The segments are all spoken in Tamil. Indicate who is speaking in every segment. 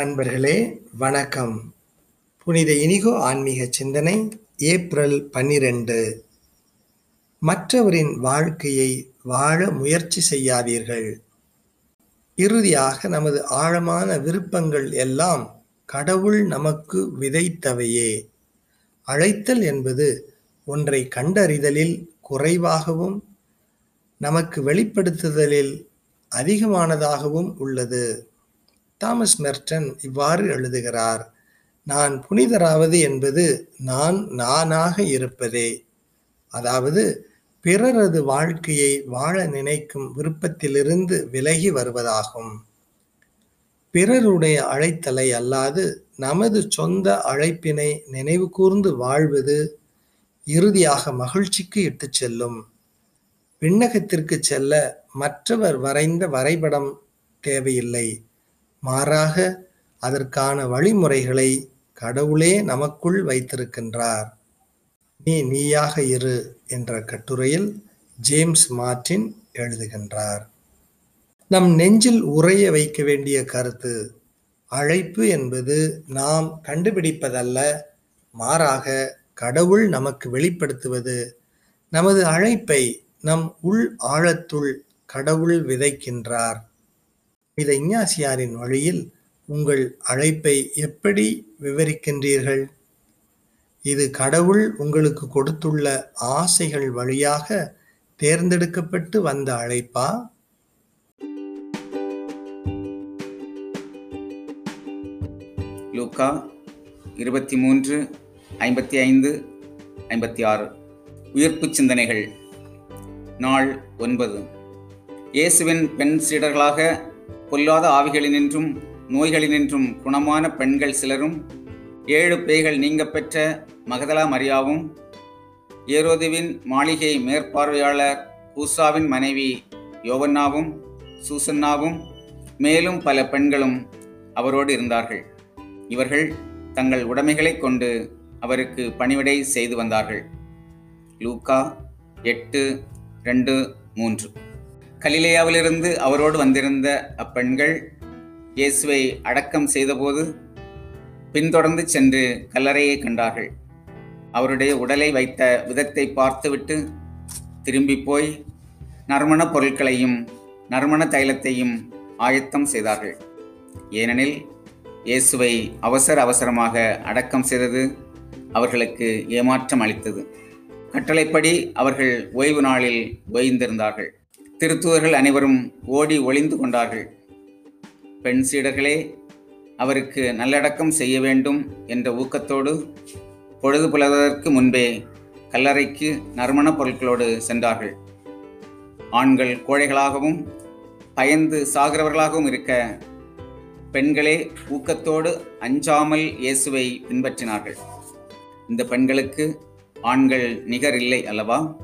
Speaker 1: நண்பர்களே வணக்கம். புனித இனிகோ ஆன்மீக சிந்தனை ஏப்ரல் பன்னிரண்டு. மற்றவரின் வாழ்க்கையை வாழ முயற்சி செய்யாதீர்கள். இறுதியாக நமது ஆழமான விருப்பங்கள் எல்லாம் கடவுள் நமக்கு விதைத்தவையே. அழைத்தல் என்பது ஒன்றை கண்டறிதலில் குறைவாகவும் நமக்கு வெளிப்படுத்துதலில் அதிகமானதாகவும் உள்ளது. தாமஸ் மெர்டன் இவ்வாறு எழுதுகிறார் நான் புனிதராவது என்பது நான் நானாக இருப்பதே. அதாவது பிறரது வாழ்க்கையை வாழ நினைக்கும் விருப்பத்திலிருந்து விலகி வருவதாகும். பிறருடைய அழைத்தலை அல்லாது நமது சொந்த அழைப்பினை நினைவு கூர்ந்து வாழ்வது இறுதியாக மகிழ்ச்சிக்கு இட்டுச் செல்லும். விண்ணகத்திற்கு செல்ல மற்றவர் வரைந்த வரைபடம் தேவையில்லை. மாறாக அதற்கான வழிமுறைகளை கடவுளே நமக்குள் வைத்திருக்கின்றார். நீ நீயாக இரு என்ற கட்டுரையில் ஜேம்ஸ் மார்டின் எழுதுகின்றார். நம் நெஞ்சில் உறைய வைக்க வேண்டிய கருத்து அழைப்பு என்பது நாம் கண்டுபிடிப்பதல்ல மாறாக கடவுள் நமக்கு வெளிப்படுத்துவது. நமது அழைப்பை நம் உள் ஆழத்துள் கடவுள் விதைக்கின்றார். இந்த இஞ்ஞாசியாரின் வழியில் உங்கள் அழைப்பை எப்படி விவரிக்கின்றீர்கள்? இது கடவுள் உங்களுக்கு கொடுத்துள்ள ஆசைகள் வழியாக தேர்ந்தெடுக்கப்பட்டு வந்த அழைப்பா?
Speaker 2: லூக்கா இருபத்தி மூன்று ஐம்பத்தி ஐந்து ஐம்பத்தி ஆறு உயிர்ப்பு சிந்தனைகள். நாள் ஒன்பது. இயேசுவின் பெண் சீடர்களாக பொல்லாத ஆவிகளினின்றும் நோய்களினின்றும் குணமான பெண்கள் சிலரும் ஏழு பேய்கள் நீங்க பெற்ற மகதலா மரியாவும் ஏரோதுவின் மாளிகை மேற்பார்வையாளர் பூசாவின் மனைவி யோவன்னாவும் சூசன்னாவும் மேலும் பல பெண்களும் அவரோடு இருந்தார்கள். இவர்கள் தங்கள் உடைமைகளை கொண்டு அவருக்கு பணிவிடை செய்து வந்தார்கள். லூக்கா எட்டு ரெண்டு மூன்று. கலிலேயாவிலிருந்து அவரோடு வந்திருந்த அப்பெண்கள் இயேசுவை அடக்கம் செய்தபோது பின்தொடர்ந்து சென்று கல்லறையை கண்டார்கள். அவருடைய உடலை வைத்த விதத்தை பார்த்துவிட்டு திரும்பி போய் நறுமண பொருட்களையும் நறுமண தைலத்தையும் ஆயத்தம் செய்தார்கள். ஏனெனில் இயேசுவை அவசர அவசரமாக அடக்கம் செய்தது அவர்களுக்கு ஏமாற்றம் அளித்தது. கட்டளைப்படி அவர்கள் ஓய்வு நாளில் ஓய்ந்திருந்தார்கள். திருத்துவர்கள் அனைவரும் ஓடி ஒளிந்து கொண்டார்கள். பெண் சீடர்களே அவருக்கு நல்லடக்கம் செய்ய வேண்டும் என்ற ஊக்கத்தோடு பொழுது புலதற்கு முன்பே கல்லறைக்கு நறுமணப் பொருட்களோடு சென்றார்கள். ஆண்கள் கோழைகளாகவும் பயந்து சாகிறவர்களாகவும் இருக்க பெண்களே ஊக்கத்தோடு அஞ்சாமல் இயேசுவை பின்பற்றினார்கள். இந்த பெண்களுக்கு ஆண்கள் நிகர் இல்லை அல்லவா?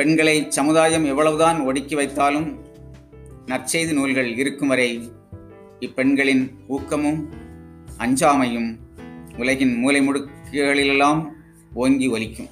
Speaker 2: பெண்களை சமுதாயம் எவ்வளவுதான் ஒடுக்கி வைத்தாலும் நற்செய்தி நூல்கள் இருக்கும் வரை இப்பெண்களின் ஊக்கமும் அஞ்சாமையும் உலகின் மூலை முடுக்குகளிலெல்லாம் ஓங்கி ஒலிக்கும்.